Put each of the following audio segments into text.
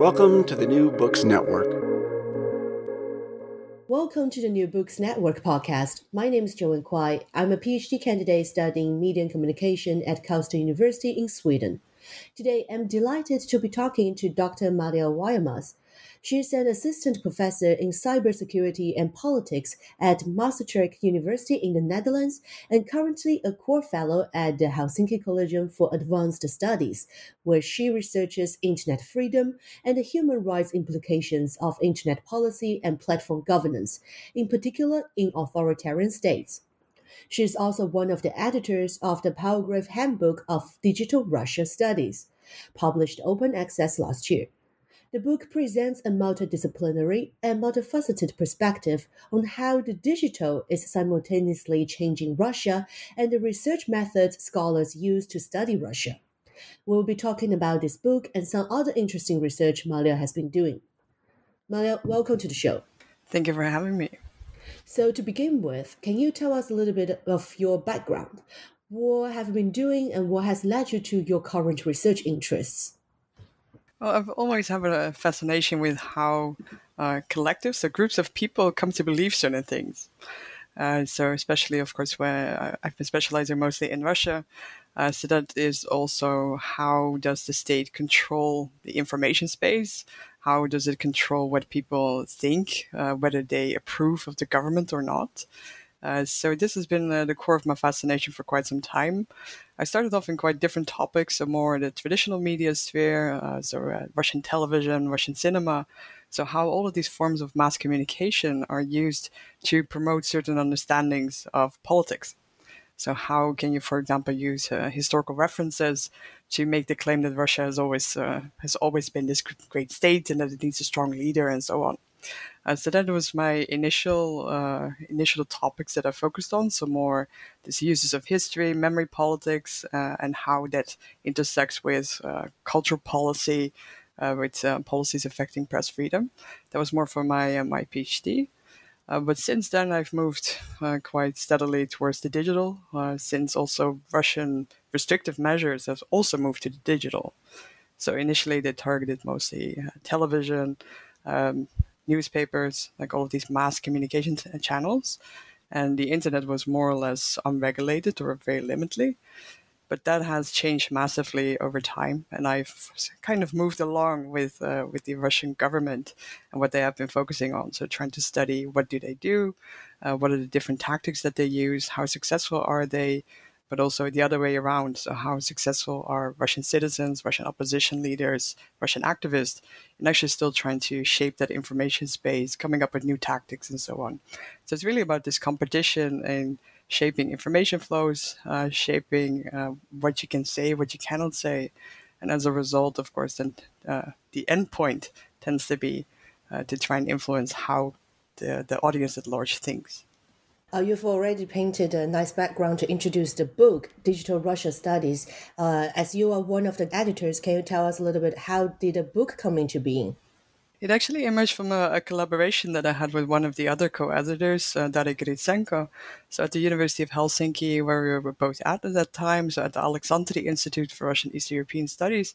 Welcome to the New Books Network. Welcome to the New Books Network podcast. My name is Joanne Kwai. I'm a PhD candidate studying media and communication at Karlstad University in Sweden. Today, I'm delighted to be talking to Dr. Maria Wijermars. She is an assistant professor in cybersecurity and politics at Maastricht University in the Netherlands and currently a core fellow at the Helsinki Collegium for Advanced Studies, where she researches internet freedom and the human rights implications of internet policy and platform governance, in particular in authoritarian states. She is also one of the editors of the Palgrave Handbook of Digital Russia Studies, published open access last year. The book presents a multidisciplinary and multifaceted perspective on how the digital is simultaneously changing Russia and the research methods scholars use to study Russia. We'll be talking about this book and some other interesting research Malia has been doing. Malia, welcome to the show. Thank you for having me. So, to begin with, can you tell us a little bit of your background? What have you been doing and what has led you to your current research interests? Well, I've always had a fascination with how uh, collectives, so groups of people, come to believe certain things. Uh, so, especially, of course, where I've been specializing mostly in Russia. Uh, so that is also how does the state control the information space? How does it control what people think, uh, whether they approve of the government or not? Uh, so this has been uh, the core of my fascination for quite some time. I started off in quite different topics, so more the traditional media sphere, uh, so uh, Russian television, Russian cinema. So how all of these forms of mass communication are used to promote certain understandings of politics. So how can you, for example, use uh, historical references to make the claim that Russia has always uh, has always been this great state and that it needs a strong leader and so on. Uh, so that was my initial uh, initial topics that I focused on. So more these uses of history, memory politics, uh, and how that intersects with uh, cultural policy, uh, with uh, policies affecting press freedom. That was more for my my PhD. but since then, I've moved quite steadily towards the digital. since also Russian restrictive measures have also moved to the digital. So initially, they targeted mostly television. Um, newspapers, like all of these mass communication channels. And the internet was more or less unregulated or very limitedly. But that has changed massively over time, and I've kind of moved along with uh, with the Russian government and what they have been focusing on. So, trying to study what do they do, uh, what are the different tactics that they use, how successful are they, but also the other way around. So, how successful are Russian citizens, Russian opposition leaders, Russian activists, and actually still trying to shape that information space, coming up with new tactics and so on. So, it's really about this competition and shaping information flows, uh, shaping uh, what you can say, what you cannot say. And as a result, of course, then uh, the end point tends to be uh, to try and influence how the, the audience at large thinks. Uh, you've already painted a nice background to introduce the book, Digital Russia Studies. Uh, as you are one of the editors, can you tell us a little bit how did the book come into being? It actually emerged from a, a, collaboration that I had with one of the other co-editors, uh, Daria Gritsenko. So at the University of Helsinki, where we were both at at that time, so at the Aleksanteri Institute for Russian East European Studies,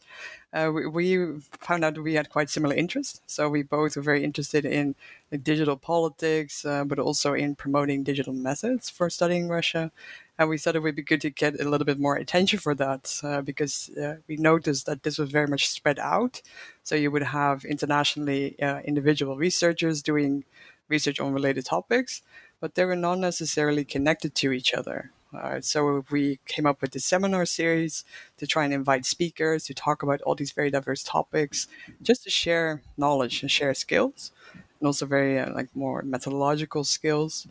uh, we, we, found out we had quite similar interests. So we both were very interested in like, digital politics, uh, but also in promoting digital methods for studying Russia and we thought it would be good to get a little bit more attention for that uh, because uh, we noticed that this was very much spread out. So you would have internationally uh, individual researchers doing research on related topics, but they were not necessarily connected to each other. Uh, so we came up with this seminar series to try and invite speakers to talk about all these very diverse topics, just to share knowledge and share skills, and also very uh, like more methodological skills.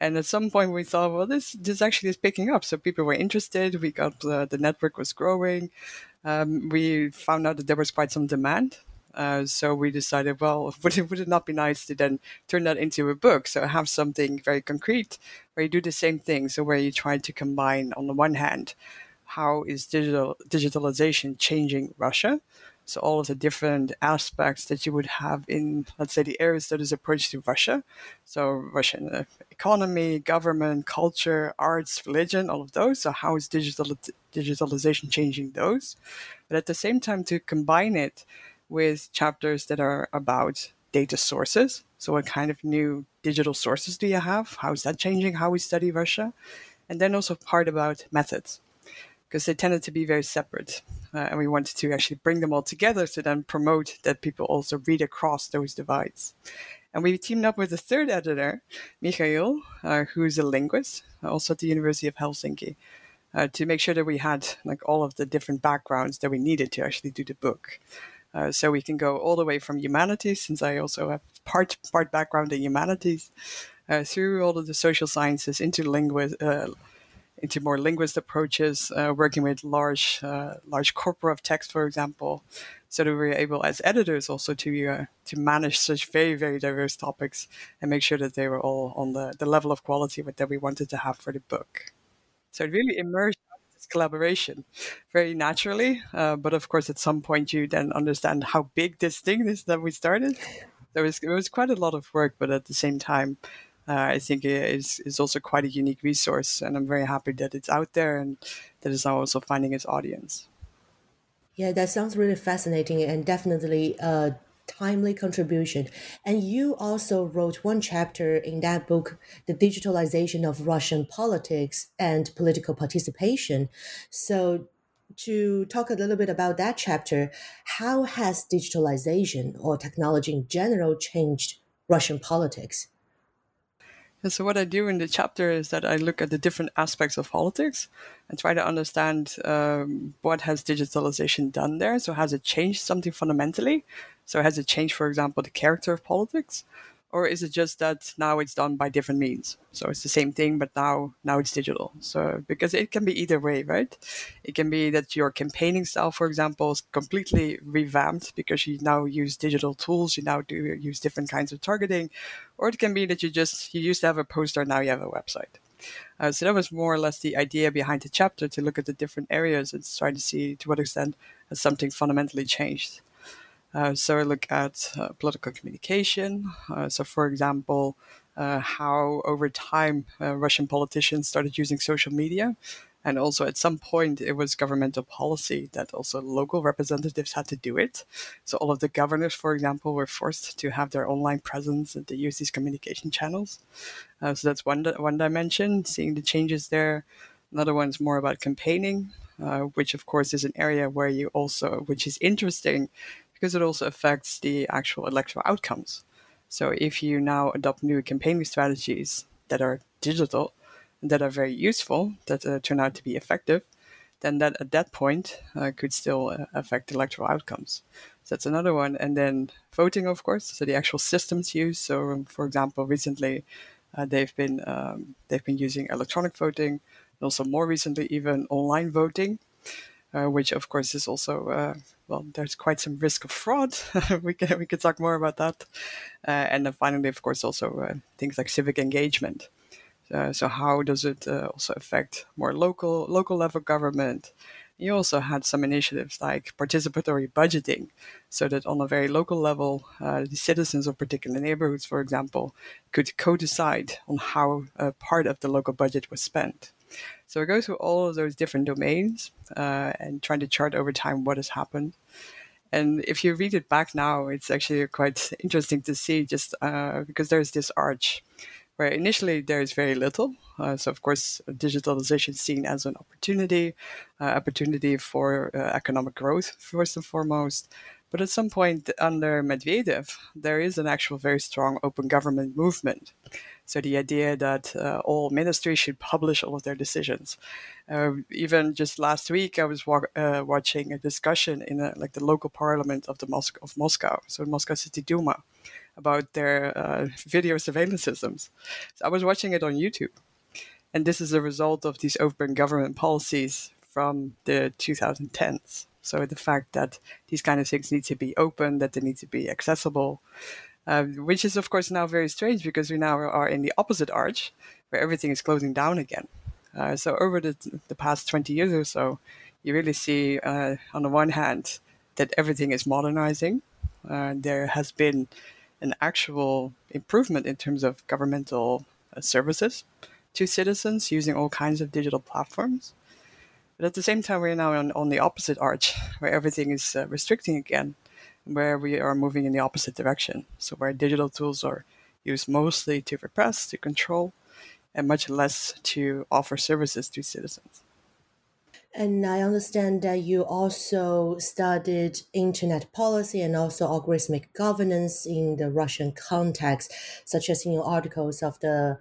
And at some point, we thought, well, this this actually is picking up. So people were interested. We got uh, the network was growing. Um, we found out that there was quite some demand. Uh, so we decided, well, would it, would it not be nice to then turn that into a book? So have something very concrete where you do the same thing. So where you try to combine, on the one hand, how is digital digitalization changing Russia? So all of the different aspects that you would have in, let's say, the area studies approach to Russia. So Russian uh, economy, government, culture, arts, religion, all of those. So how is digital digitalization changing those? But at the same time, to combine it with chapters that are about data sources. So what kind of new digital sources do you have? How is that changing how we study Russia? And then also part about methods because they tended to be very separate. Uh, and we wanted to actually bring them all together to then promote that people also read across those divides. And we teamed up with a third editor, Michael, uh, who's a linguist, also at the University of Helsinki, uh, to make sure that we had like all of the different backgrounds that we needed to actually do the book. Uh, so we can go all the way from humanities, since I also have part part background in humanities, uh, through all of the social sciences into linguist uh, into more linguist approaches, uh, working with large uh, large corpora of text, for example, so that we are able as editors also to uh, to manage such very very diverse topics and make sure that they were all on the, the level of quality that we wanted to have for the book. So it really emerged this collaboration very naturally, uh, but of course at some point you then understand how big this thing is that we started. There was it was quite a lot of work, but at the same time Uh, I think it is, is also quite a unique resource. And I'm very happy that it's out there and that it's now also finding its audience. Yeah, that sounds really fascinating and definitely a timely contribution. And you also wrote one chapter in that book, The Digitalization of Russian Politics and Political Participation. So, to talk a little bit about that chapter, how has digitalization or technology in general changed Russian politics? And so, what I do in the chapter is that I look at the different aspects of politics and try to understand um, what has digitalization done there. So, has it changed something fundamentally? So, has it changed, for example, the character of politics? Or is it just that now it's done by different means? So it's the same thing but now now it's digital. So because it can be either way right? It can be that your campaigning style for example is completely revamped because you now use digital tools you now do use different kinds of targeting or it can be that you just you used to have a poster now you have a website. Uh, so that was more or less the idea behind the chapter to look at the different areas and try to see to what extent has something fundamentally changed so I look at uh, political communication. Uh, so, for example, uh, how over time uh, Russian politicians started using social media. And also, at some point, it was governmental policy that also local representatives had to do it. So, all of the governors, for example, were forced to have their online presence and to use these communication channels. so, that's one, one dimension, seeing the changes there. Another one is more about campaigning, which, of course, is an area where you also, which is interesting because it also affects the actual electoral outcomes. So if you now adopt new campaigning strategies that are digital that are very useful, that uh, turn out to be effective, then that at that point uh, could still uh, affect electoral outcomes. So that's another one. And then voting, of course, so the actual systems used. So, um, for example, recently uh, they've been um, they've been using electronic voting, and also more recently even online voting uh, which of course is also uh, well, there's quite some risk of fraud. we can we could talk more about that, uh, and then finally, of course, also uh, things like civic engagement. Uh, so how does it also affect more local local level government? You also had some initiatives like participatory budgeting, so that on a very local level, the citizens of particular neighborhoods, for example, could co-decide on how a part of the local budget was spent. So we go through all of those different domains uh, and trying to chart over time what has happened. And if you read it back now, it's actually quite interesting to see just uh, because there's this arch where initially there is very little. Uh, so, of course, digitalization is seen as an opportunity, uh, opportunity for uh, economic growth, first and foremost. But at some point under Medvedev, there is an actual very strong open government movement. So the idea that uh, all ministries should publish all of their decisions. Uh, even just last week, I was wa- uh, watching a discussion in a, like the local parliament of the Mos- of Moscow, so Moscow City Duma, about their uh, video surveillance systems. So I was watching it on YouTube, and this is a result of these open government policies from the 2010s. So the fact that these kind of things need to be open, that they need to be accessible, uh, which is of course now very strange because we now are in the opposite arch where everything is closing down again. Uh, so over the, the past 20 years or so, you really see uh, on the one hand that everything is modernizing. Uh, there has been an actual improvement in terms of governmental uh, services to citizens using all kinds of digital platforms. But at the same time, we're now on, on the opposite arch, where everything is uh, restricting again, where we are moving in the opposite direction. So, where digital tools are used mostly to repress, to control, and much less to offer services to citizens. And I understand that you also studied internet policy and also algorithmic governance in the Russian context, such as in your articles of the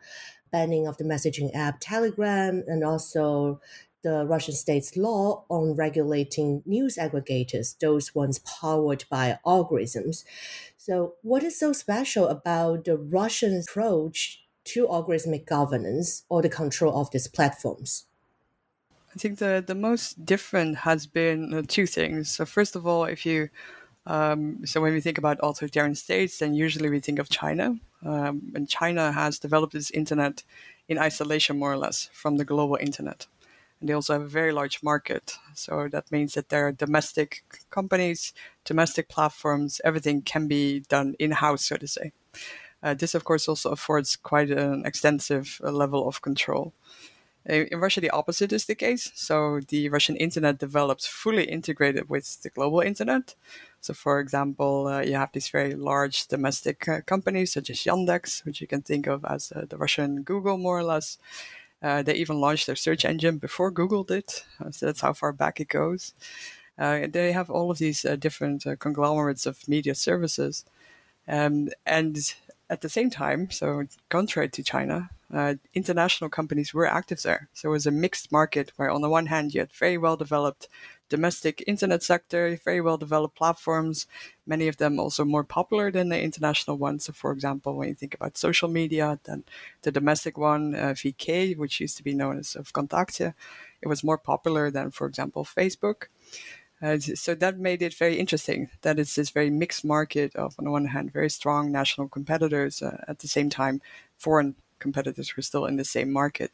banning of the messaging app Telegram and also the Russian state's law on regulating news aggregators, those ones powered by algorithms. So, what is so special about the Russian approach to algorithmic governance or the control of these platforms? I think the, the most different has been uh, two things. So, first of all, if you um, so when we think about authoritarian states, then usually we think of China. Um, and China has developed its internet in isolation, more or less, from the global internet. They also have a very large market. So that means that there are domestic companies, domestic platforms, everything can be done in house, so to say. Uh, this, of course, also affords quite an extensive uh, level of control. In Russia, the opposite is the case. So the Russian internet developed fully integrated with the global internet. So, for example, uh, you have these very large domestic uh, companies such as Yandex, which you can think of as uh, the Russian Google, more or less. Uh, they even launched their search engine before Google did. Uh, so that's how far back it goes. Uh, they have all of these different conglomerates of media services. Um, and at the same time, so contrary to China, uh, international companies were active there. So it was a mixed market where, on the one hand, you had very well developed domestic internet sector, very well developed platforms, many of them also more popular than the international ones. So, for example, when you think about social media, then the domestic one, uh, VK, which used to be known as Vkontakte, it was more popular than, for example, Facebook. Uh, so that made it very interesting that it's this very mixed market of, on the one hand, very strong national competitors, uh, at the same time, foreign competitors were still in the same market.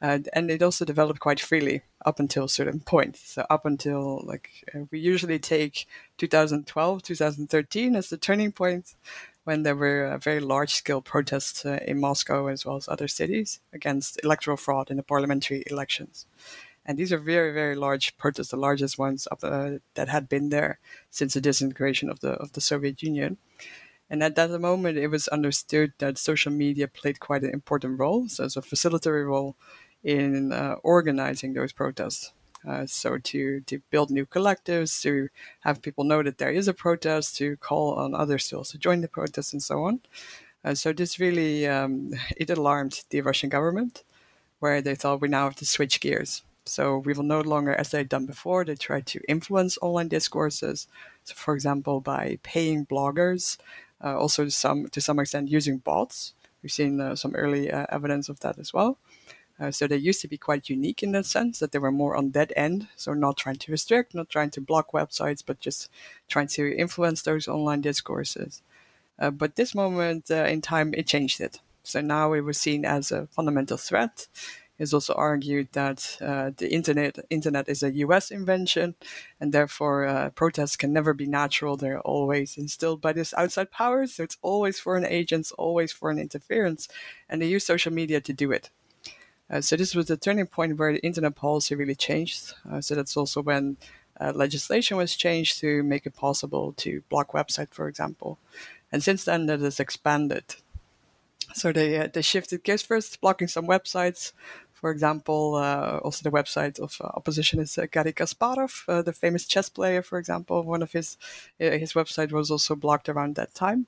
Uh, and it also developed quite freely up until a certain point. So up until like uh, we usually take 2012, 2013 as the turning point when there were uh, very large scale protests uh, in Moscow as well as other cities against electoral fraud in the parliamentary elections. And these are very, very large protests, the largest ones up, uh, that had been there since the disintegration of the of the Soviet Union. And at that moment, it was understood that social media played quite an important role, so as a facilitatory role in uh, organizing those protests. Uh, so to to build new collectives, to have people know that there is a protest, to call on others to also join the protest, and so on. Uh, so this really um, it alarmed the Russian government, where they thought we now have to switch gears. So we will no longer, as they'd done before, they tried to influence online discourses. So, for example, by paying bloggers, uh, also to some to some extent using bots. We've seen uh, some early uh, evidence of that as well. Uh, so they used to be quite unique in that sense that they were more on that end. So not trying to restrict, not trying to block websites, but just trying to influence those online discourses. Uh, but this moment uh, in time, it changed it. So now it was seen as a fundamental threat. It's also argued that uh, the internet internet is a U.S. invention, and therefore uh, protests can never be natural. They're always instilled by this outside power. So it's always foreign agents, always foreign interference, and they use social media to do it. Uh, so this was the turning point where the internet policy really changed. Uh, so that's also when uh, legislation was changed to make it possible to block website, for example. And since then, that has expanded. So they uh, they shifted gears first, blocking some websites. For example, uh, also the website of uh, opposition is Garry Kasparov, the famous chess player. For example, one of his his website was also blocked around that time.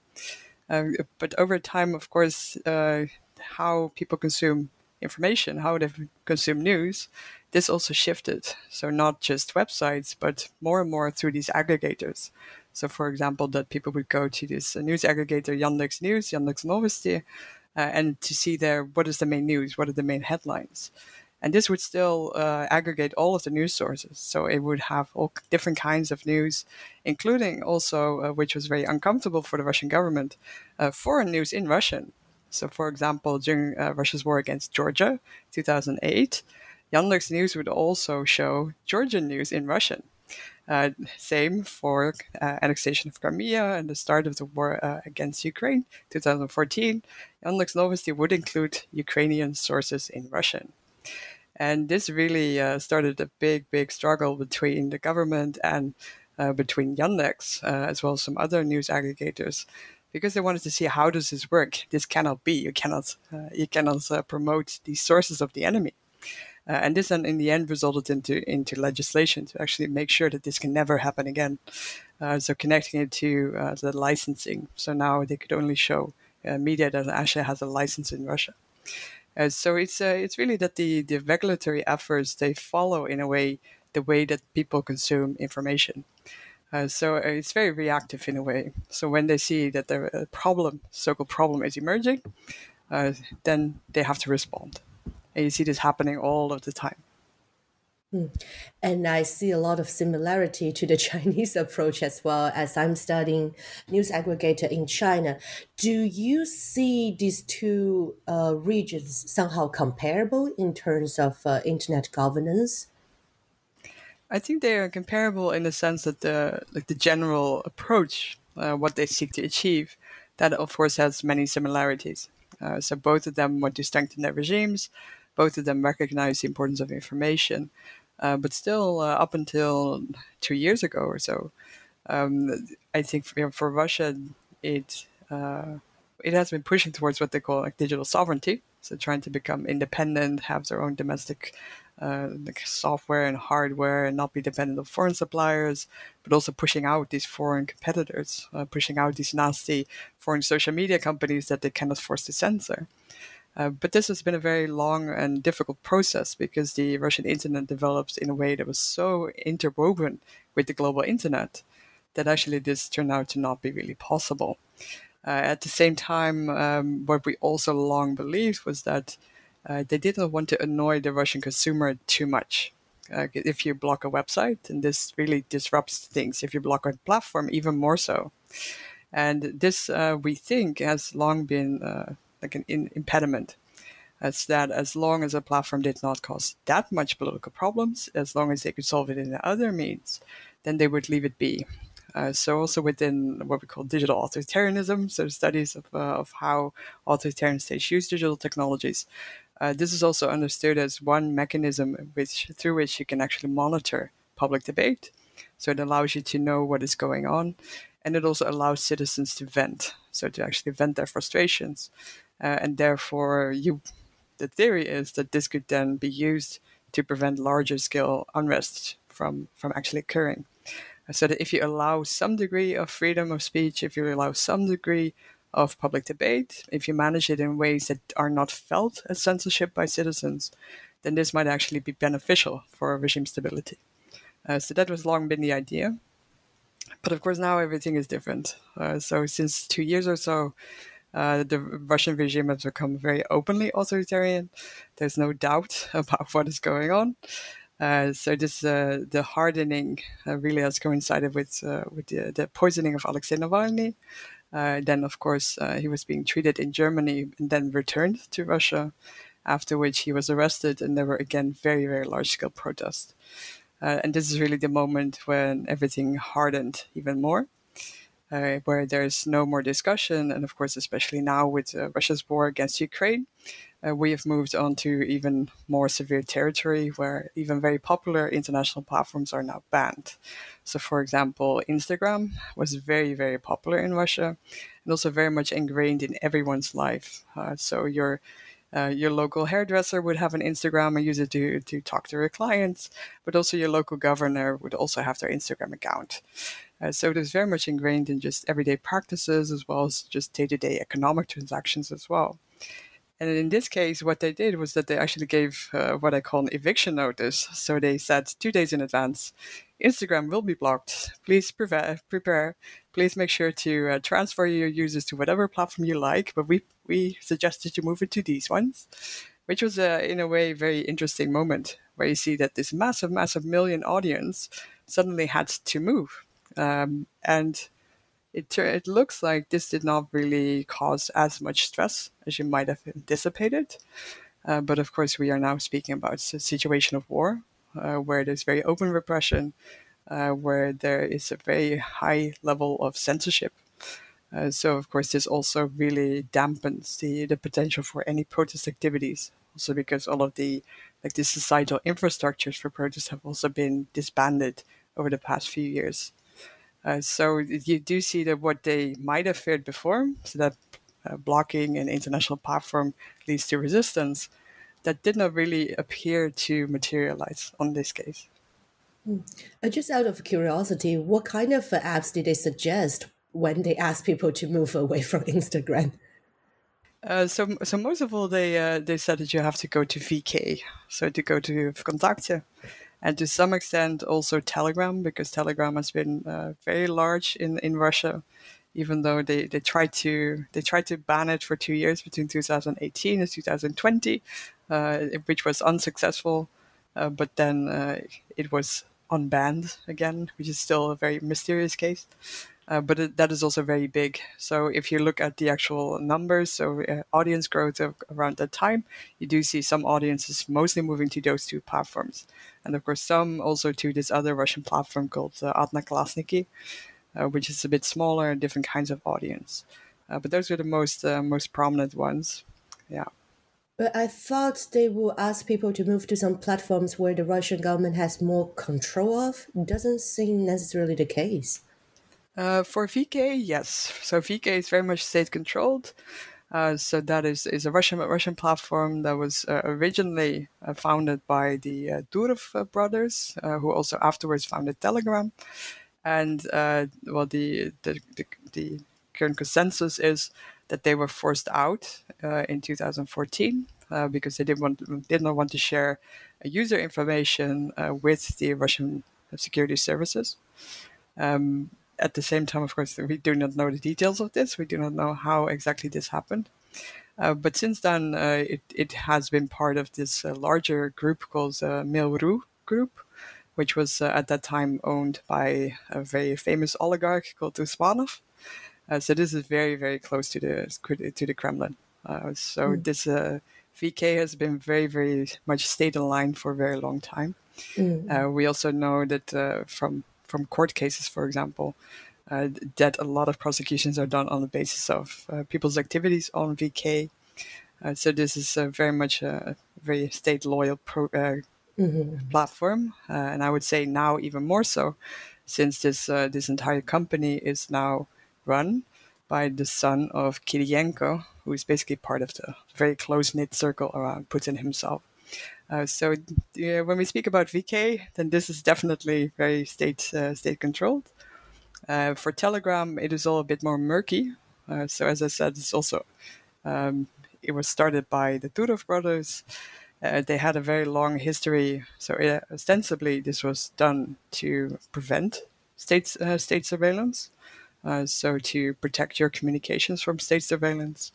but over time, of course, how people consume information, how they consume news, this also shifted. So not just websites, but more and more through these aggregators. So, for example, that people would go to this news aggregator, Yandex News, Yandex Novosti, uh, and to see there what is the main news, what are the main headlines. and this would still uh, aggregate all of the news sources. So it would have all different kinds of news, including also, uh, which was very uncomfortable for the Russian government, uh, foreign news in Russian. So, for example, during uh, Russia's war against Georgia, 2008, Yandex News would also show Georgian news in Russian. Uh, same for uh, annexation of Crimea and the start of the war uh, against Ukraine, 2014. Yandex Novosti would include Ukrainian sources in Russian. And this really uh, started a big, big struggle between the government and uh, between Yandex, uh, as well as some other news aggregators, because they wanted to see how does this work. This cannot be. You cannot, you cannot promote the sources of the enemy. Uh, and this in the end resulted into into legislation to actually make sure that this can never happen again. Uh, so connecting it to uh, the licensing. So now they could only show uh, media that actually has a license in Russia. Uh, so it's uh, it's really that the, the regulatory efforts they follow in a way the way that people consume information. So it's very reactive in a way. So when they see that the problem, so-called problem, is emerging, then they have to respond. And you see this happening all of the time. Hmm. And I see a lot of similarity to the Chinese approach as well as I'm studying news aggregator in China. Do you see these two uh, regions somehow comparable in terms of uh, internet governance? I think they are comparable in the sense that the like the general approach, uh, what they seek to achieve, that of course has many similarities. Uh, so both of them want to strengthen their regimes, both of them recognize the importance of information. Uh, but still, uh, up until two years ago or so, um, I think for, for Russia, it uh, it has been pushing towards what they call like digital sovereignty. So trying to become independent, have their own domestic uh, software and hardware, and not be dependent on foreign suppliers, but also pushing out these foreign competitors, uh, pushing out these nasty foreign social media companies that they cannot force to censor. Uh, but this has been a very long and difficult process because the Russian internet developed in a way that was so interwoven with the global internet that actually this turned out to not be really possible. Uh, at the same time, um, what we also long believed was that uh, they didn't want to annoy the Russian consumer too much. Uh, if you block a website, and this really disrupts things. If you block a platform, even more so. And this, uh, we think, has long been uh, like an in- impediment. As that, as long as a platform did not cause that much political problems, as long as they could solve it in other means, then they would leave it be. Uh, so also within what we call digital authoritarianism, so studies of, uh, of how authoritarian states use digital technologies, uh, this is also understood as one mechanism which through which you can actually monitor public debate. So it allows you to know what is going on, and it also allows citizens to vent, so to actually vent their frustrations uh, and therefore you the theory is that this could then be used to prevent larger scale unrest from from actually occurring so that if you allow some degree of freedom of speech if you allow some degree of public debate if you manage it in ways that are not felt as censorship by citizens then this might actually be beneficial for regime stability uh, so that was long been the idea but of course now everything is different uh, so since two years or so uh, the Russian regime has become very openly authoritarian. There's no doubt about what is going on. Uh, so this uh, the hardening uh, really has coincided with uh, with the, the, poisoning of Alexei Navalny. Uh, then, of course, he was being treated in Germany and then returned to Russia. After which he was arrested, and there were again very very large scale protests. and this is really the moment when everything hardened even more uh, where there's no more discussion. And of course, especially now with uh, Russia's war against Ukraine, uh, we have moved on to even more severe territory where even very popular international platforms are now banned. So, for example, Instagram was very, very popular in Russia and also very much ingrained in everyone's life. Uh, so, your uh, your local hairdresser would have an Instagram and use it to, to talk to their clients, but also your local governor would also have their Instagram account. Uh, so it is very much ingrained in just everyday practices as well as just day to day economic transactions as well. And in this case, what they did was that they actually gave uh, what I call an eviction notice. So they said two days in advance, Instagram will be blocked. Please prepare. prepare. Please make sure to uh, transfer your users to whatever platform you like, but we, we suggest that you move it to these ones. which was a, in a way very interesting moment where you see that this massive, massive million audience suddenly had to move. Um, and it, it looks like this did not really cause as much stress as you might have anticipated. Uh, but of course, we are now speaking about a situation of war uh, where there's very open repression, uh, where there is a very high level of censorship. Uh, so, of course, this also really dampens the, the potential for any protest activities. Also, because all of the like the societal infrastructures for protests have also been disbanded over the past few years. Uh, so you do see that what they might have feared before, so that uh, blocking an international platform leads to resistance, that did not really appear to materialize on this case. Mm. Just out of curiosity, what kind of uh, apps did they suggest when they asked people to move away from Instagram? Uh, so, so most of all, they uh, they said that you have to go to VK, so to go to Vkontakte, and to some extent also Telegram, because Telegram has been uh, very large in, in Russia, even though they, they tried to they tried to ban it for two years between 2018 and 2020, uh, which was unsuccessful. Uh, but then uh, it was unbanned again, which is still a very mysterious case. Uh, but it, that is also very big. So if you look at the actual numbers, so uh, audience growth of, around that time, you do see some audiences mostly moving to those two platforms, and of course some also to this other Russian platform called uh, Odnoklassniki, uh, which is a bit smaller, and different kinds of audience. Uh, but those are the most uh, most prominent ones. Yeah. But I thought they will ask people to move to some platforms where the Russian government has more control of. Doesn't seem necessarily the case. Uh, for VK, yes. So VK is very much state controlled. Uh, so that is, is a Russian Russian platform that was uh, originally uh, founded by the uh, Durov uh, brothers, uh, who also afterwards founded Telegram. And well, the, the, the the current consensus is that they were forced out in 2014 because they didn't want did not want to share user information with the Russian security services. Um, at the same time, of course, we do not know the details of this. We do not know how exactly this happened. Uh, but since then, uh, it, it has been part of this uh, larger group called uh, Mail.ru Group, which was uh, at that time owned by a very famous oligarch called Usmanov. Uh, so this is very, very close to the to the Kremlin. Uh, so mm. this VK has been very, very much state aligned for a very long time. Mm. we also know that from from court cases, for example, uh, that a lot of prosecutions are done on the basis of uh, people's activities on VK. Uh, so this is very much a very state loyal pro- uh, mm-hmm. platform, uh, and I would say now even more so, since this uh, this entire company is now run by the son of Kiriyenko, who is basically part of the very close knit circle around Putin himself. Uh, so when we speak about VK, then this is definitely very state uh, state controlled. Uh, for Telegram, it is all a bit more murky. Uh, so as I said, it's also um, it was started by the Durov brothers. They had a very long history. So ostensibly, this was done to prevent state state surveillance. so to protect your communications from state surveillance.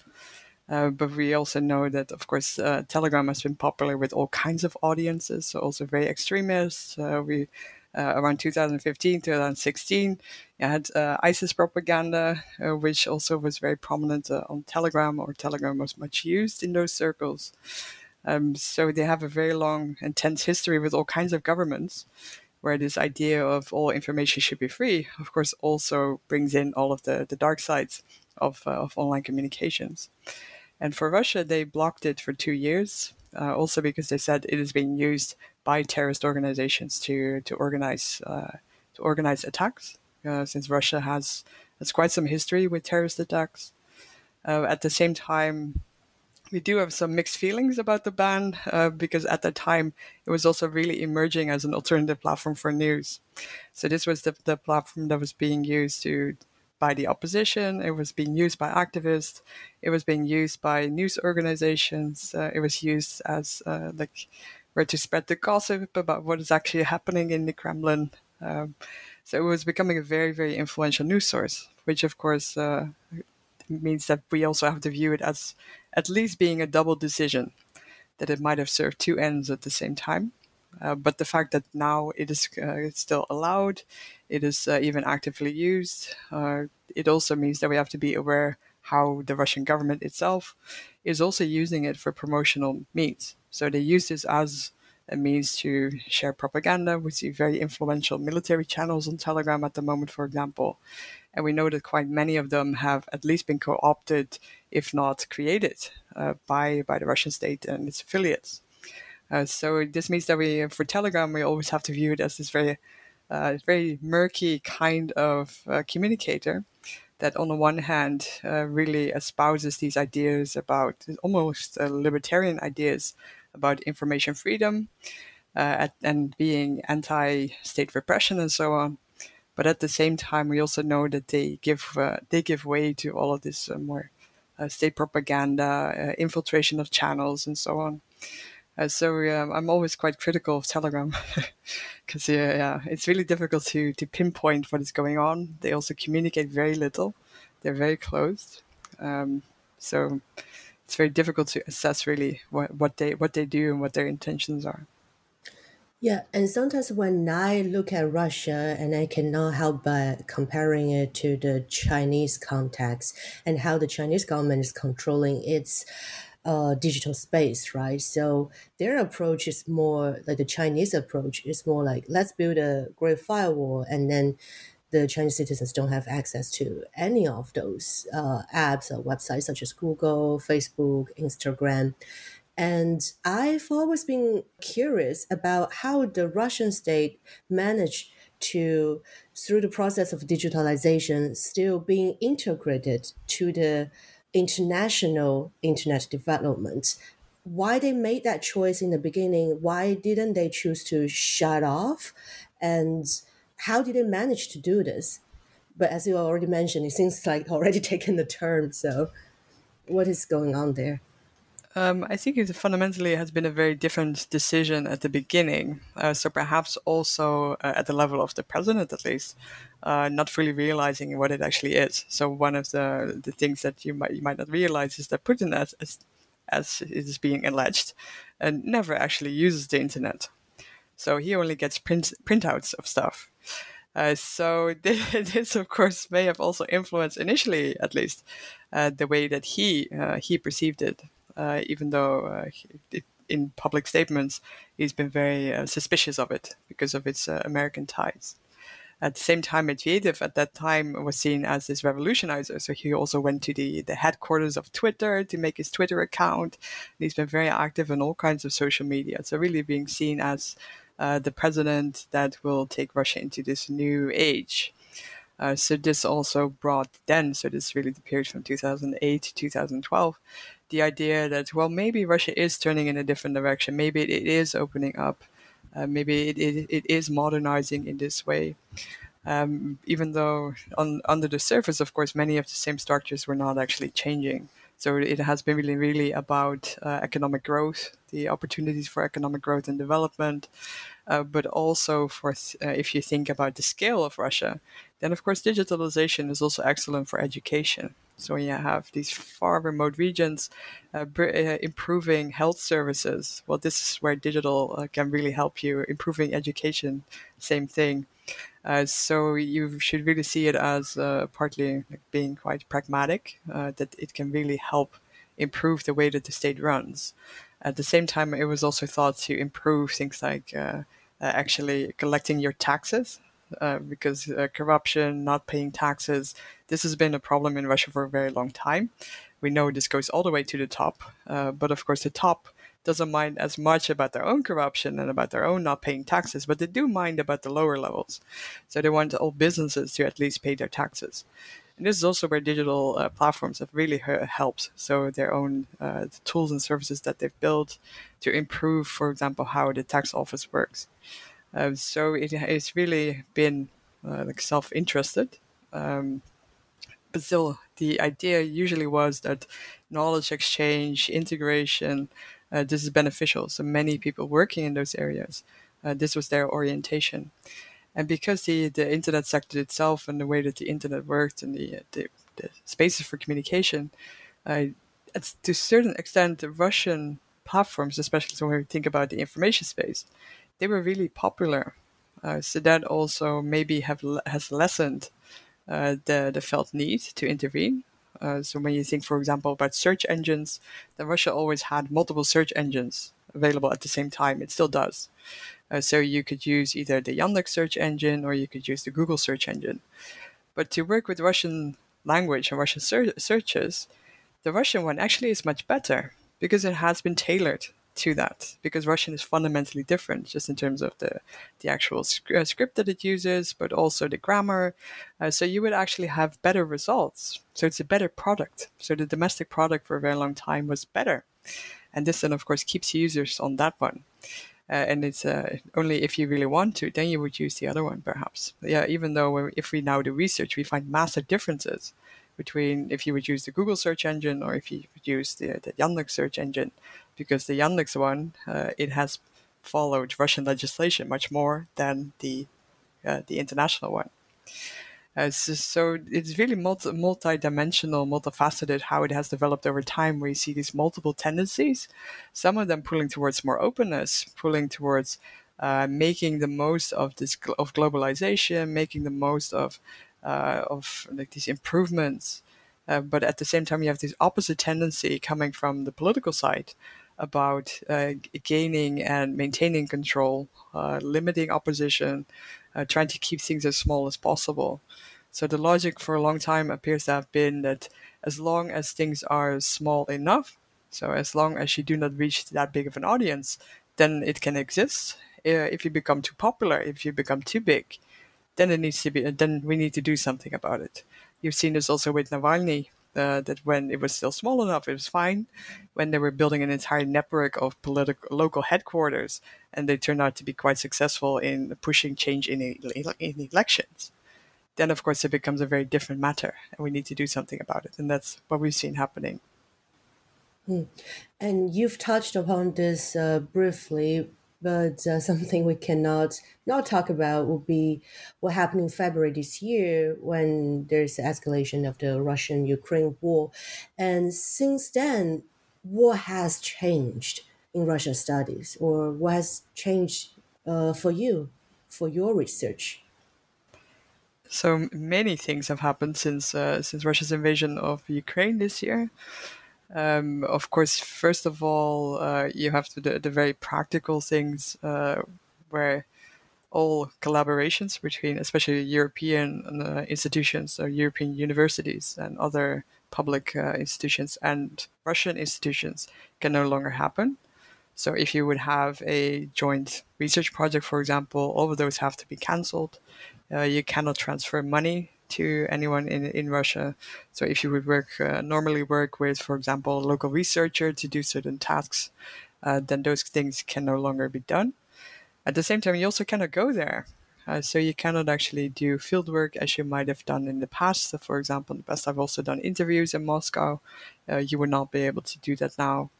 Uh, but we also know that, of course, uh, Telegram has been popular with all kinds of audiences, so also very extremists. Uh, we uh, around 2015, 2016, you had uh, ISIS propaganda, uh, which also was very prominent on Telegram, or Telegram was much used in those circles. Um, so they have a very long, intense history with all kinds of governments, where this idea of all information should be free, of course, also brings in all of the, the dark sides of, of online communications. And for Russia, they blocked it for two years, uh, also because they said it is being used by terrorist organizations to to organize uh, to organize attacks. Uh, since Russia has has quite some history with terrorist attacks. Uh, at the same time, we do have some mixed feelings about the ban uh, because at that time it was also really emerging as an alternative platform for news. So this was the, the platform that was being used to by the opposition. It was being used by activists. It was being used by news organizations. Uh, it was used as uh, like where to spread the gossip about what is actually happening in the Kremlin. Um, so it was becoming a very, very influential news source, which of course uh, means that we also have to view it as at least being a double decision. that it might have served two ends at the same time. Uh, but the fact that now it is uh, still allowed, it is uh, even actively used, uh, it also means that we have to be aware how the Russian government itself is also using it for promotional means. So they use this as a means to share propaganda. We see very influential military channels on Telegram at the moment, for example. And we know that quite many of them have at least been co opted, if not created, uh, by, by the Russian state and its affiliates. Uh, so this means that we, for Telegram, we always have to view it as this very, uh, very murky kind of uh, communicator that, on the one hand, uh, really espouses these ideas about almost uh, libertarian ideas about information freedom uh, and being anti-state repression and so on. But at the same time, we also know that they give they give way to all of this more state propaganda, infiltration of channels, and so on. Uh, so um, I'm always quite critical of Telegram because yeah, yeah, it's really difficult to to pinpoint what is going on. They also communicate very little; they're very closed. Um, so it's very difficult to assess really what, what they what they do and what their intentions are. Yeah, and sometimes when I look at Russia, and I cannot help but comparing it to the Chinese context and how the Chinese government is controlling its uh, digital space, right? So their approach is more like the Chinese approach is more like let's build a great firewall, and then the Chinese citizens don't have access to any of those uh, apps or websites such as Google, Facebook, Instagram. And I've always been curious about how the Russian state managed to, through the process of digitalization, still being integrated to the international internet development. Why they made that choice in the beginning? Why didn't they choose to shut off? And how did they manage to do this? But as you already mentioned, it seems like already taken the turn. So, what is going on there? Um, I think it fundamentally has been a very different decision at the beginning. Uh, so perhaps also uh, at the level of the president, at least, uh, not fully realizing what it actually is. So one of the the things that you might you might not realize is that Putin, as as, it is being alleged, and never actually uses the internet. So he only gets print printouts of stuff. Uh, so this, of course, may have also influenced initially, at least, uh, the way that he uh, he perceived it. Uh, even though uh, in public statements he's been very uh, suspicious of it because of its American ties. At the same time, Medvedev at that time was seen as this revolutionizer. So he also went to the, the headquarters of Twitter to make his Twitter account. And he's been very active in all kinds of social media. So really being seen as uh, the president that will take Russia into this new age. Uh, so this also brought then, so this really the period from 2008 to 2012, the idea that well maybe Russia is turning in a different direction, maybe it, it is opening up, uh, maybe it, it, it is modernizing in this way. Um, even though on under the surface, of course, many of the same structures were not actually changing. So it has been really, really about uh, economic growth, the opportunities for economic growth and development, uh, but also for th- uh, if you think about the scale of Russia, then of course digitalization is also excellent for education. So when you have these far remote regions, uh, uh, improving health services. Well, this is where digital uh, can really help you. Improving education, same thing. Uh, so you should really see it as uh, partly like being quite pragmatic, uh, that it can really help improve the way that the state runs. At the same time, it was also thought to improve things like actually collecting your taxes. Uh, because uh, corruption, not paying taxes, this has been a problem in Russia for a very long time. We know this goes all the way to the top, uh, but of course, the top doesn't mind as much about their own corruption and about their own not paying taxes, but they do mind about the lower levels. So they want all businesses to at least pay their taxes. And this is also where digital uh, platforms have really helped. So their own uh, tools and services that they've built to improve, for example, how the tax office works. Um, so it, it's really been uh, like self-interested. Um, but still, the idea usually was that knowledge exchange, integration, uh, this is beneficial. So many people working in those areas, uh, this was their orientation. And because the, the internet sector itself and the way that the internet worked and the, the, the spaces for communication, uh, to a certain extent, the Russian platforms, especially when we think about the information space, they were really popular. Uh, so that also maybe have has lessened uh, the the felt need to intervene. Uh, so when you think, for example, about search engines, then Russia always had multiple search engines available at the same time. It still does. Uh, so you could use either the Yandex search engine or you could use the Google search engine. But to work with Russian language and Russian ser- searches, the Russian one actually is much better because it has been tailored to that. Because Russian is fundamentally different, just in terms of the the actual sc- uh, script that it uses, but also the grammar. Uh, so you would actually have better results. So it's a better product. So the domestic product for a very long time was better, and this then of course keeps users on that one. Uh, and it's uh, only if you really want to, then you would use the other one, perhaps. Yeah, even though if we now do research, we find massive differences between if you would use the Google search engine or if you would use the, the Yandex search engine, because the Yandex one, uh, it has followed Russian legislation much more than the uh, the international one. Uh, so, so, it's really multi multi-dimensional, multifaceted how it has developed over time. Where you see these multiple tendencies, some of them pulling towards more openness, pulling towards uh, making the most of this of globalization, making the most of uh, of like these improvements. Uh, but at the same time, you have this opposite tendency coming from the political side about uh, gaining and maintaining control, uh, limiting opposition, uh, trying to keep things as small as possible. So the logic for a long time appears to have been that as long as things are small enough, so as long as you do not reach that big of an audience, then it can exist. If you become too popular, if you become too big, then it needs to be. Then we need to do something about it. You've seen this also with Navalny. Uh, that when it was still small enough, it was fine. When they were building an entire network of political local headquarters, and they turned out to be quite successful in pushing change in, in elections, then of course it becomes a very different matter, and we need to do something about it. And that's what we've seen happening. Hmm. And you've touched upon this uh, briefly, but uh, something we cannot not talk about will be what happened in February this year when there's escalation of the Russian-Ukraine war, and since then, what has changed in Russian studies, or what has changed uh, for you for your research? So many things have happened since uh, since Russia's invasion of Ukraine this year. Um, of course, first of all, uh, you have to do the very practical things uh, where all collaborations between, especially European uh, institutions or European universities and other public uh, institutions and Russian institutions, can no longer happen. So, if you would have a joint research project, for example, all of those have to be cancelled. Uh, you cannot transfer money to anyone in, in Russia. So if you would work uh, normally work with, for example, a local researcher to do certain tasks, uh, then those things can no longer be done. At the same time, you also cannot go there. Uh, so you cannot actually do field work as you might have done in the past. So for example, in the past, I've also done interviews in Moscow. Uh, you would not be able to do that now.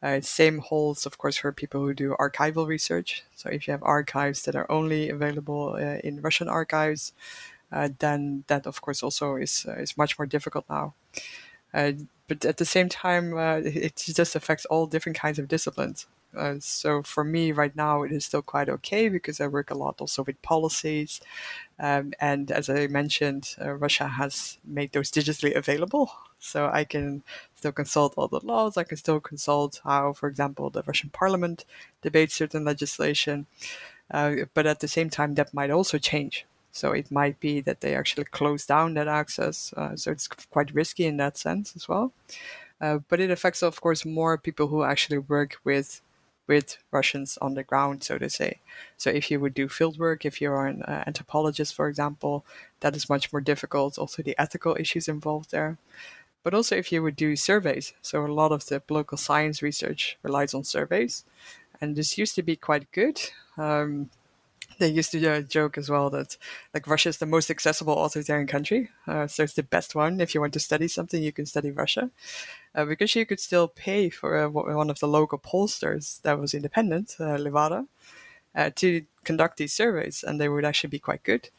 Uh, same holds, of course, for people who do archival research. So if you have archives that are only available uh, in Russian archives, then that of course also is uh, is much more difficult now. Uh, but at the same time, it just affects all different kinds of disciplines. Uh, so for me right now it is still quite okay because I work a lot also with policies. Um, and as I mentioned uh, Russia has made those digitally available. So I can still consult all the laws. I can still consult how for example the Russian parliament debates certain legislation. Uh, but at the same time that might also change so it might be that they actually close down that access. Uh, so it's quite risky in that sense as well. Uh, but it affects, of course, more people who actually work with with Russians on the ground, so to say. So if you would do field work, if you're an uh, anthropologist, for example, that is much more difficult. Also, the ethical issues involved there. But also, if you would do surveys, so a lot of the political science research relies on surveys, and this used to be quite good. Um, they used to joke as well that like Russia is the most accessible authoritarian country. Uh, so it's the best one. If you want to study something, you can study Russia. Uh, because you could still pay for uh, one of the local pollsters that was independent, uh, Levada, uh, to conduct these surveys, and they would actually be quite good.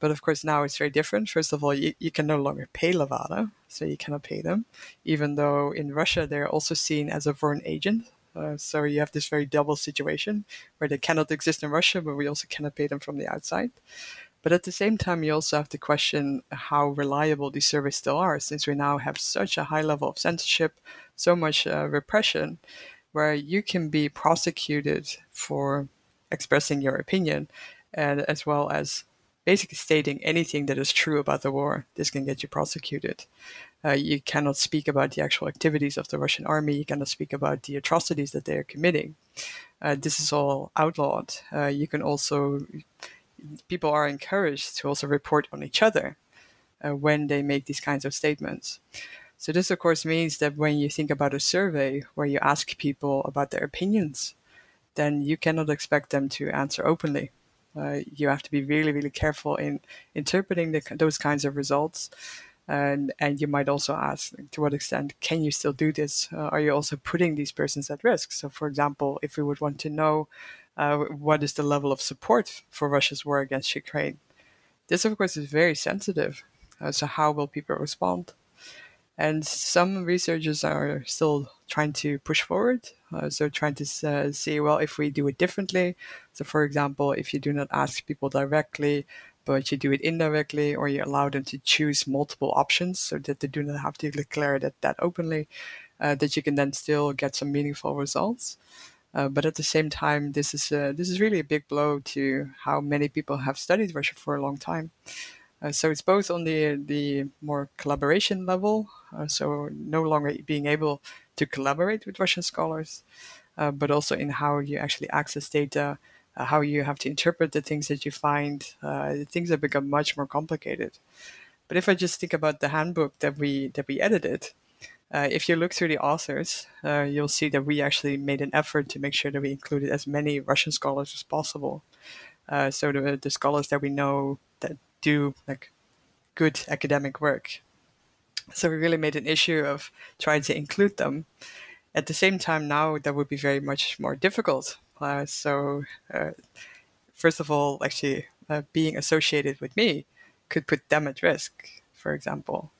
But of course, now it's very different. First of all, you, you can no longer pay Levada, so you cannot pay them, even though in Russia they're also seen as a foreign agent Uh, so you have this very double situation where they cannot exist in Russia, but we also cannot pay them from the outside. But at the same time, you also have to question how reliable these surveys still are, since we now have such a high level of censorship, so much uh, repression, where you can be prosecuted for expressing your opinion, and as well as basically stating anything that is true about the war. This can get you prosecuted. Uh, you cannot speak about the actual activities of the Russian army. You cannot speak about the atrocities that they are committing. Uh, this is all outlawed. Uh, you can also, people are encouraged to also report on each other uh, when they make these kinds of statements. So, this of course means that when you think about a survey where you ask people about their opinions, then you cannot expect them to answer openly. Uh, you have to be really, really careful in interpreting the, those kinds of results and and you might also ask to what extent can you still do this? Uh, are you also putting these persons at risk? So for example if we would want to know uh, what is the level of support for russia's war against ukraine? This of course is very sensitive. Uh, so how will people respond? And some researchers are still trying to push forward. Uh, so trying to uh, see well if we do it differently. So for example if you do not ask people directly but you do it indirectly or you allow them to choose multiple options so that they do not have to declare that, that openly, uh, that you can then still get some meaningful results. Uh, but at the same time, this is a, this is really a big blow to how many people have studied Russia for a long time. Uh, so it's both on the the more collaboration level, uh, so no longer being able to collaborate with Russian scholars, uh, but also in how you actually access data, uh, how you have to interpret the things that you find. Uh, things have become much more complicated. But if I just think about the handbook that we that we edited, uh, if you look through the authors, uh, you'll see that we actually made an effort to make sure that we included as many Russian scholars as possible. Uh, so the, the scholars that we know that do like good academic work. So we really made an issue of trying to include them. At the same time, now that would be very much more difficult so, uh, first of all, actually, uh, being associated with me could put them at risk, for example,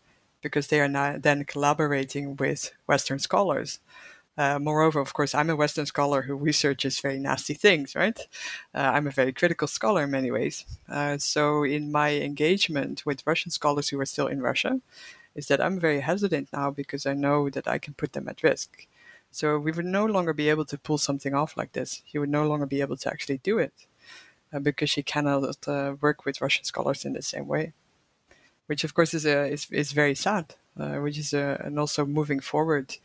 because they are not then collaborating with Western scholars. Uh, moreover, of course, I'm a Western scholar who researches very nasty things, right? Uh, I'm a very critical scholar in many ways. Uh, so, in my engagement with Russian scholars who are still in Russia, is that I'm very hesitant now because I know that I can put them at risk. So we would no longer be able to pull something off like this. He would no longer be able to actually do it uh, because he cannot uh, work with Russian scholars in the same way, which of course is a, is, is very sad. Uh, which is a, and also moving forward,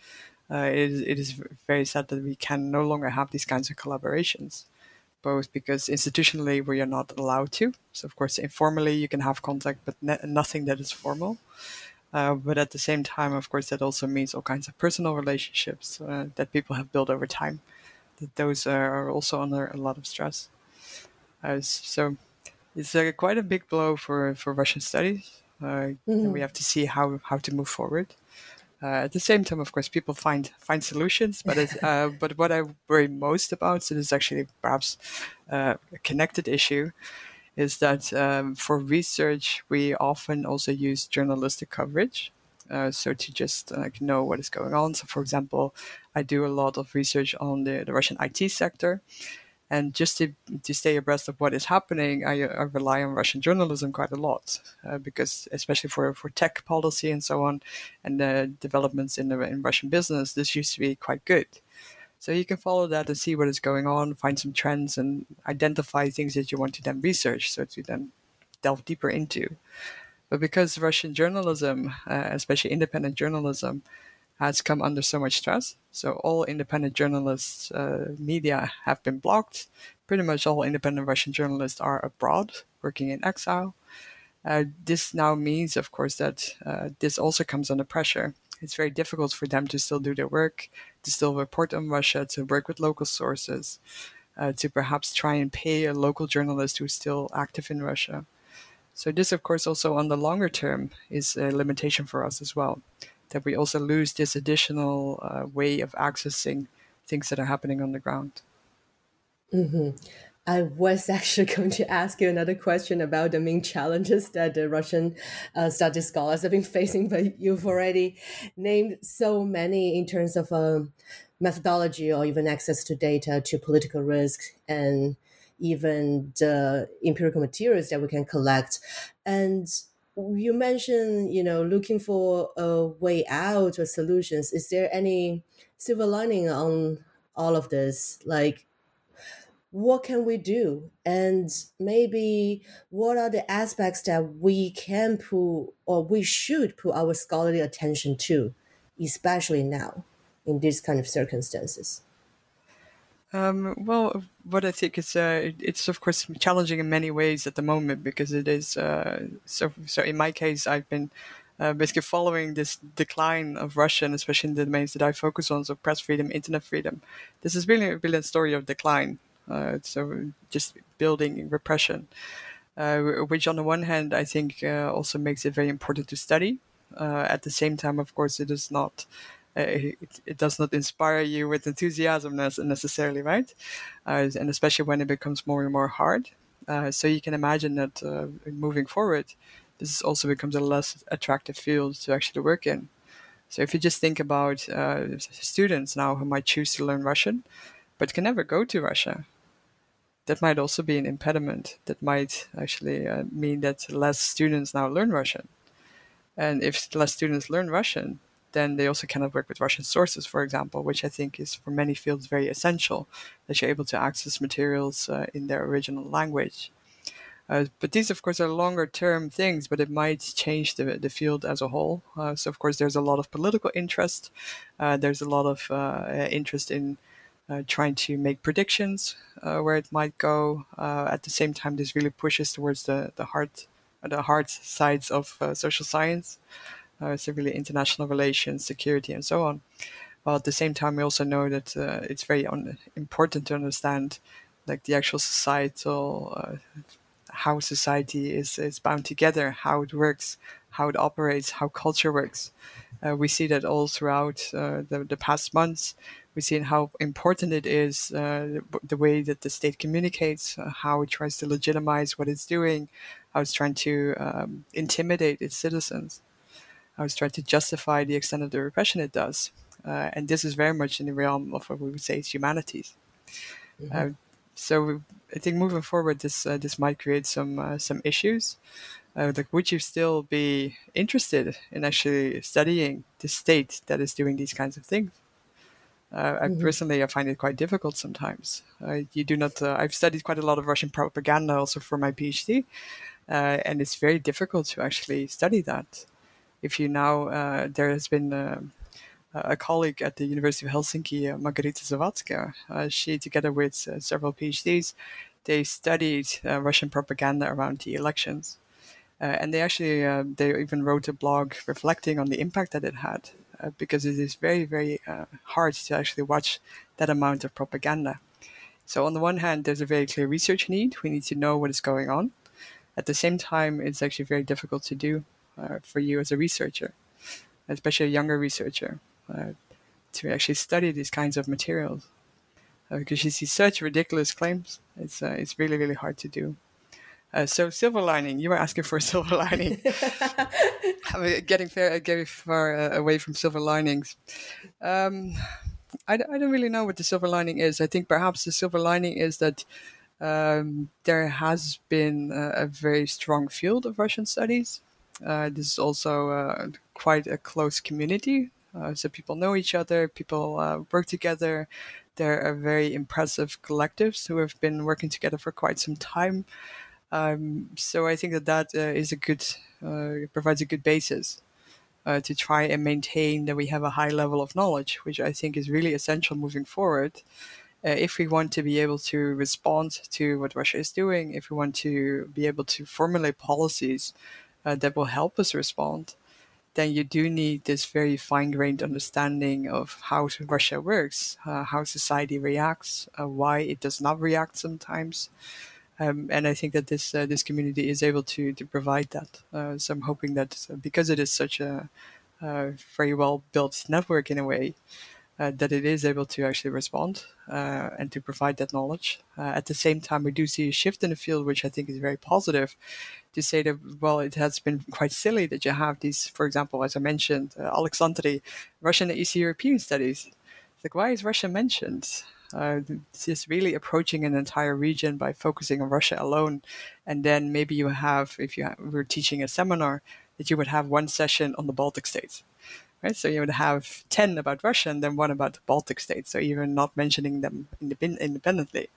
uh, it is, it is very sad that we can no longer have these kinds of collaborations. Both because institutionally we are not allowed to. So of course informally you can have contact, but ne- nothing that is formal. Uh, but at the same time, of course, that also means all kinds of personal relationships uh, that people have built over time. That those are also under a lot of stress. Uh, so it's uh, quite a big blow for, for Russian studies. Uh, mm-hmm. we have to see how, how to move forward. Uh, at the same time, of course, people find find solutions. But but what I worry most about, so this is actually perhaps a connected issue, is that um, for research, we often also use journalistic coverage. Uh, so to just like know what is going on. So, for example, I do a lot of research on the, the Russian IT sector, and just to, to stay abreast of what is happening, I, I rely on Russian journalism quite a lot uh, because, especially for, for tech policy and so on, and the developments in the in Russian business, this used to be quite good. So you can follow that and see what is going on, find some trends, and identify things that you want to then research, so to then delve deeper into. But because Russian journalism, uh, especially independent journalism, has come under so much stress, so all independent journalists, uh, media have been blocked. Pretty much all independent Russian journalists are abroad, working in exile. Uh, this now means, of course, that uh, this also comes under pressure it's very difficult for them to still do their work, to still report on Russia, to work with local sources, uh, to perhaps try and pay a local journalist who's still active in Russia. So, this, of course, also on the longer term is a limitation for us as well, that we also lose this additional uh, way of accessing things that are happening on the ground. Mm-hmm. I was actually going to ask you another question about the main challenges that the Russian uh, studies scholars have been facing, but you've already named so many in terms of um, methodology or even access to data to political risk and even the empirical materials that we can collect. And you mentioned, you know, looking for a way out or solutions. Is there any silver lining on all of this? Like, what can we do? And maybe what are the aspects that we can put or we should put our scholarly attention to, especially now in these kind of circumstances? Um, well, what I think is uh, it's of course challenging in many ways at the moment because it is uh, so. So in my case, I've been uh, basically following this decline of Russia, and especially in the domains that I focus on, so press freedom, internet freedom. This is really, really a story of decline. Uh, so just building repression, uh, which on the one hand I think uh, also makes it very important to study. at the same time, of course, it is not it, it, does not inspire you with enthusiasm necessarily, right? And especially when it becomes more and more hard. So you can imagine that moving forward, this also becomes a less attractive field to actually work in. So if you just think about uh, students now who might choose to learn Russian, but can never go to Russia, that might also be an impediment. That might actually uh, mean that less students now learn Russian. And if less students learn Russian, then they also cannot work with Russian sources, for example, which I think is for many fields very essential that you're able to access materials uh, in their original language. Uh, but these, of course, are longer term things, but it might change the, the field as a whole. Uh, so, of course, there's a lot of political interest. Uh, there's a lot of uh, interest in trying to make predictions where it might go. at the same time, this really pushes towards the, the hard, the hard sides of social science uh, so really international relations, security, and so on. While at the same time, we also know that uh, it's very un- important to understand like the actual societal uh, how society is, is bound together, how it works, how it operates, how culture works. Uh, we see that all throughout uh, the, the past months. We see how important it is uh, the, way that the state communicates, uh, how it tries to legitimize what it's doing, how it's trying to um, intimidate its citizens. how it's trying to justify the extent of the repression it does. Uh, and this is very much in the realm of what we would say is humanities. Mm-hmm. Uh, so I think moving forward, this uh, this might create some uh, some issues. Uh, like, would you still be interested in actually studying the state that is doing these kinds of things? Uh, mm-hmm. personally, I find it quite difficult sometimes. you do not. I've studied quite a lot of Russian propaganda also for my PhD, and it's very difficult to actually study that if you now, uh, there has been uh, a colleague at the University of Helsinki, uh, Margarita Zavadskaya, she, together with several PhDs, they studied Russian propaganda around the elections. Uh, and they actually uh, they even wrote a blog reflecting on the impact that it had uh, because it is very very hard to actually watch that amount of propaganda so on the one hand there's a very clear research need we need to know what is going on at the same time it's actually very difficult to do uh, for you as a researcher, especially a younger researcher, uh, to actually study these kinds of materials. Uh, because you see such ridiculous claims, it's uh, it's really really hard to do. Uh, so silver lining, you were asking for a silver lining. I'm getting fair, getting far uh, away from silver linings. Um, I, I don't really know what the silver lining is. I think perhaps the silver lining is that um, there has been a, a, very strong field of Russian studies uh, this is also uh, quite a close community. Uh, so people know each other, people work together. There are very impressive collectives who have been working together for quite some time. Um, so I think that that is a good provides a good basis uh, to try and maintain that we have a high level of knowledge, which I think is really essential moving forward. Uh, if we want to be able to respond to what Russia is doing, if we want to be able to formulate policies uh, that will help us respond, then you do need this very fine-grained understanding of how Russia works, uh, how society reacts, uh, why it does not react sometimes. Um, and I think that this uh, this community is able to to provide that. Uh, so I'm hoping that uh, because it is such a very well built network in a way, uh, that it is able to actually respond uh, and to provide that knowledge. Uh, at the same time, we do see a shift in the field, which I think is very positive. To say that, well, it has been quite silly that you have these, for example, as I mentioned, Aleksanteri, Russian East European studies. It's like why is Russia mentioned? Uh, just really approaching an entire region by focusing on Russia alone, and then maybe you have, if you were teaching a seminar, that you would have one session on the Baltic states, right? So you would have ten about Russia and then one about the Baltic states. So even not mentioning them independently,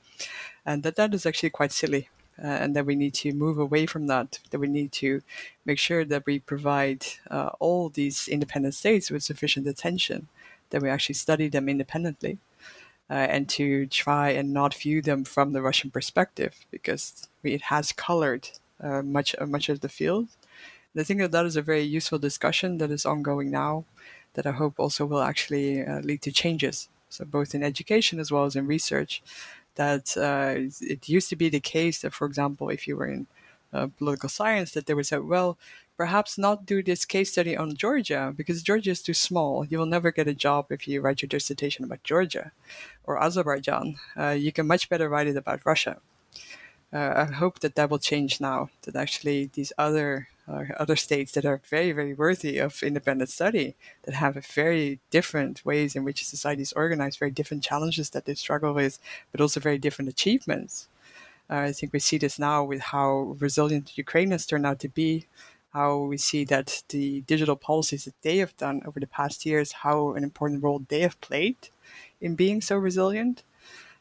and that that is actually quite silly. Uh, and that we need to move away from that. That we need to make sure that we provide uh, all these independent states with sufficient attention, that we actually study them independently, uh, and to try and not view them from the Russian perspective because it has colored uh, much uh, much of the field. And I think that that is a very useful discussion that is ongoing now, that I hope also will actually uh, lead to changes. So both in education as well as in research, that uh, it used to be the case that, for example, if you were in political science, that they would say, well, perhaps not do this case study on Georgia because Georgia is too small. You will never get a job if you write your dissertation about Georgia or Azerbaijan. Uh, you can much better write it about Russia. Uh, I hope that that will change now. That actually these other uh, other states that are very very worthy of independent study, that have very different ways in which society is organized, very different challenges that they struggle with, but also very different achievements. Uh, I think we see this now with how resilient Ukraine has turned out to be, how we see that the digital policies that they have done over the past years, how an important role they have played in being so resilient.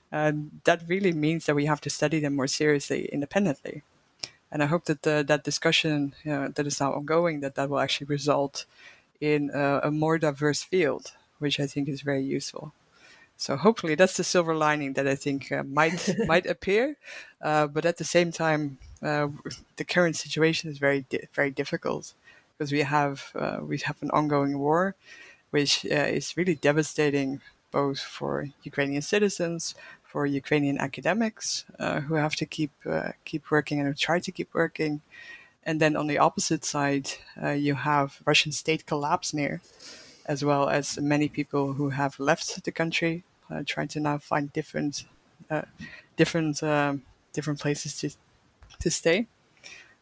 And that really means that we have to study them more seriously independently. And I hope that the, that discussion that is now ongoing, that that will actually result in a, a more diverse field, which I think is very useful. So hopefully that's the silver lining that I think uh, might might appear, uh, but at the same time, uh, the current situation is very di- very difficult because we have uh, we have an ongoing war, which uh, is really devastating both for Ukrainian citizens, for Ukrainian academics uh, who have to keep keep working and who try to keep working, and then on the opposite side, you have Russian state collapse near as well as many people who have left the country, uh, trying to now find different, uh, different, um, different places to to stay,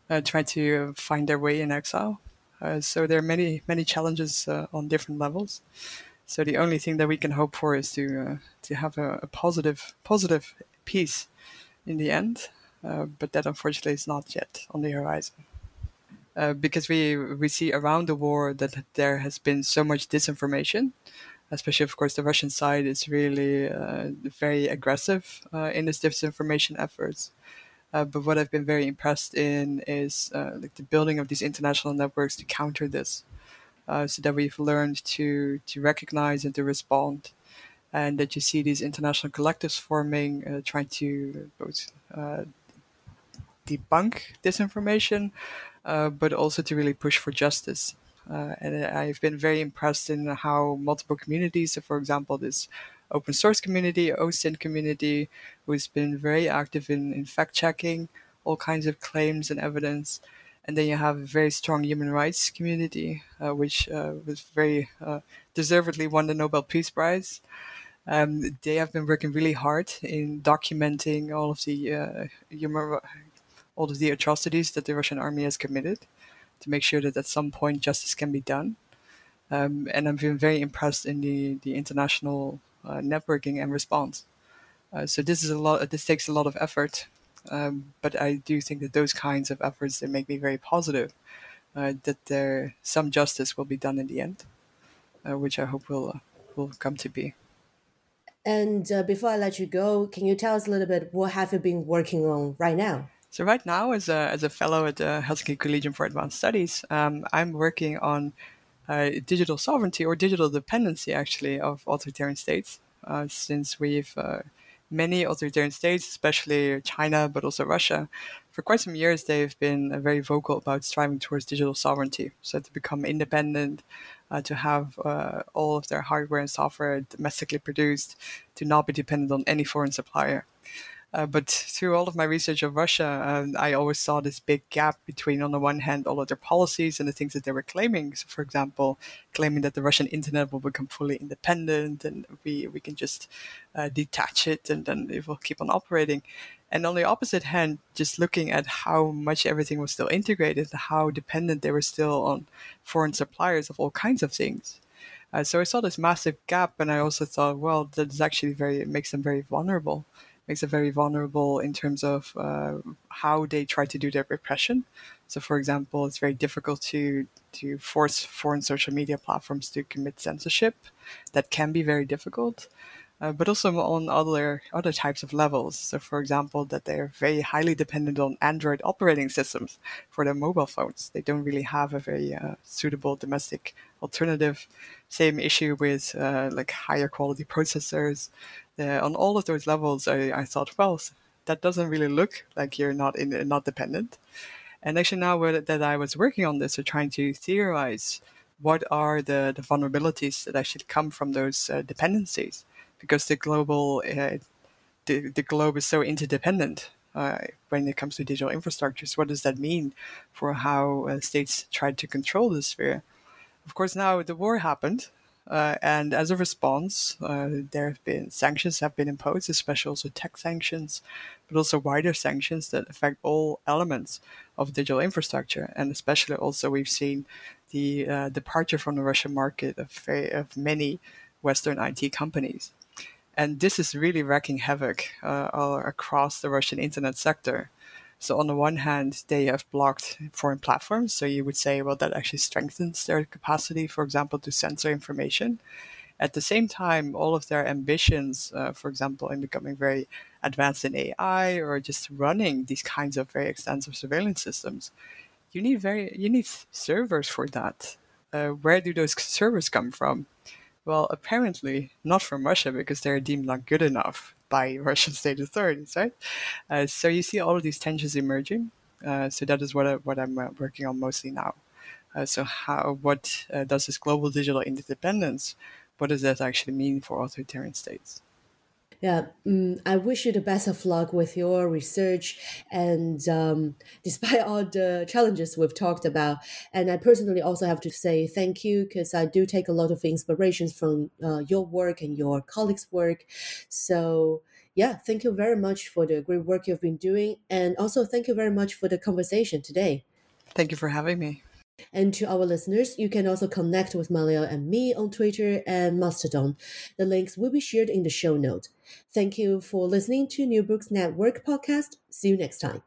uh, try to find their way in exile. Uh, so there are many many challenges uh, on different levels. So the only thing that we can hope for is to uh, to have a, a, positive positive peace in the end, but that unfortunately is not yet on the horizon. Uh, because we we see around the war that there has been so much disinformation, especially of course the Russian side is really uh, very aggressive uh, in its disinformation efforts. Uh, but what I've been very impressed in is uh, like the building of these international networks to counter this, so that we've learned to to recognize and to respond, and that you see these international collectives forming, trying to both debunk disinformation, uh, but also to really push for justice. Uh, and I've been very impressed in how multiple communities, so for example, this open source community, OSINT community, who's been very active in, in fact checking all kinds of claims and evidence. And then you have a very strong human rights community, uh, which uh, was very uh, deservedly won the Nobel Peace Prize. Um, they have been working really hard in documenting all of the uh, human all of the atrocities that the Russian army has committed to make sure that at some point justice can be done. Um, and I've been very impressed in the, the international networking and response. Uh, so this is a lot. This takes a lot of effort, um, but I do think that those kinds of efforts they make me very positive. Uh, that there some justice will be done in the end, uh, which I hope will uh, will come to be. And uh, before I let you go, can you tell us a little bit what have you been working on right now? So right now, as a, as a fellow at the Helsinki Collegium for Advanced Studies, um, I'm working on uh, digital sovereignty or digital dependency, actually, of authoritarian states. Uh, since we've uh, many authoritarian states, especially China, but also Russia, for quite some years they've been very vocal about striving towards digital sovereignty, so to become independent, uh, to have uh, all of their hardware and software domestically produced, to not be dependent on any foreign supplier. Uh, but through all of my research of Russia, um, I always saw this big gap between, on the one hand, all of their policies and the things that they were claiming. So, for example, claiming that the Russian internet will become fully independent and we, we can just uh, detach it and then it will keep on operating. And on the opposite hand, just looking at how much everything was still integrated, how dependent they were still on foreign suppliers of all kinds of things. Uh, so I saw this massive gap, and I also thought, well, that is actually very it makes them very vulnerable. Makes it very vulnerable in terms of uh, how they try to do their repression. So, for example, it's very difficult to to force foreign social media platforms to commit censorship. That can be very difficult uh, but also on other other types of levels. So, for example, that they're very highly dependent on Android operating systems for their mobile phones. They don't really have a very uh, suitable domestic alternative. Same issue with uh, like higher quality processors. On all of those levels, I, I thought, well, that doesn't really look like you're not in not dependent. And actually, now that I was working on this, or trying to theorize what are the, the vulnerabilities that actually come from those uh, dependencies because the global uh, the, the globe is so interdependent uh, when it comes to digital infrastructures. What does that mean for how uh, states tried to control the sphere? Of course, now the war happened, uh, and as a response, uh, there have been sanctions have been imposed, especially also tech sanctions, but also wider sanctions that affect all elements of digital infrastructure, and especially also we've seen the uh, departure from the Russian market of, of many Western IT companies. And this is really wreaking havoc uh, across the Russian internet sector. So, on the one hand, they have blocked foreign platforms. So, you would say, well, that actually strengthens their capacity, for example, to censor information. At the same time, all of their ambitions, uh, for example, in becoming very advanced in AI or just running these kinds of very extensive surveillance systems, you need very you need servers for that. Uh, where do those servers come from? Well, apparently not from Russia because they're deemed not good enough by Russian state authorities, right? Uh, so you see all of these tensions emerging. Uh, so that is what I, what I'm uh, working on mostly now. Uh, so how what uh, does this global digital interdependence? What does that actually mean for authoritarian states? Yeah, um, I wish you the best of luck with your research, and um, despite all the challenges we've talked about, and I personally also have to say thank you because I do take a lot of inspirations from uh, your work and your colleagues' work. So yeah, thank you very much for the great work you've been doing, and also thank you very much for the conversation today. Thank you for having me. And to our listeners, you can also connect with Malia and me on Twitter and Mastodon. The links will be shared in the show note. Thank you for listening to New Books Network podcast. See you next time.